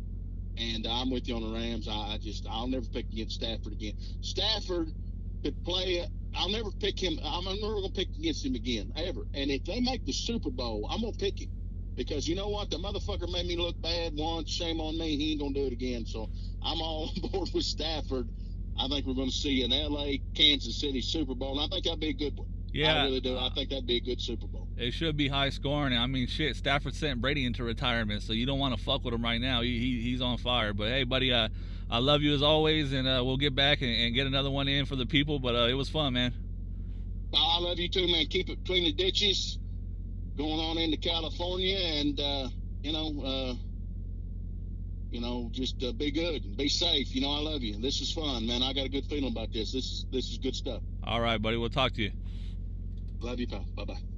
And I'm with you on the Rams. I, I just I'll never pick against Stafford again. Stafford could play. I'll never pick him. I'm never gonna pick against him again ever. And if they make the Super Bowl, I'm gonna pick him because you know what? The motherfucker made me look bad once. Shame on me. He ain't gonna do it again. So I'm all on board with Stafford. I think we're going to see an LA Kansas City Super Bowl, and I think that'd be a good one. Yeah, I really do. I think that'd be a good Super Bowl. It should be high scoring. I mean, shit, Stafford sent Brady into retirement, so you don't want to fuck with him right now. He, he he's on fire. But hey, buddy, uh, I love you as always, and uh, we'll get back and, and, get another one in for the people. But uh, it was fun, man. I love you too, man. Keep it between the ditches, going on into California, and uh, you know uh, you know, just uh, be good and be safe. You know, I love you. This is fun, man. I got a good feeling about this. This is this is good stuff. All right, buddy. We'll talk to you. Love you, pal. Bye bye.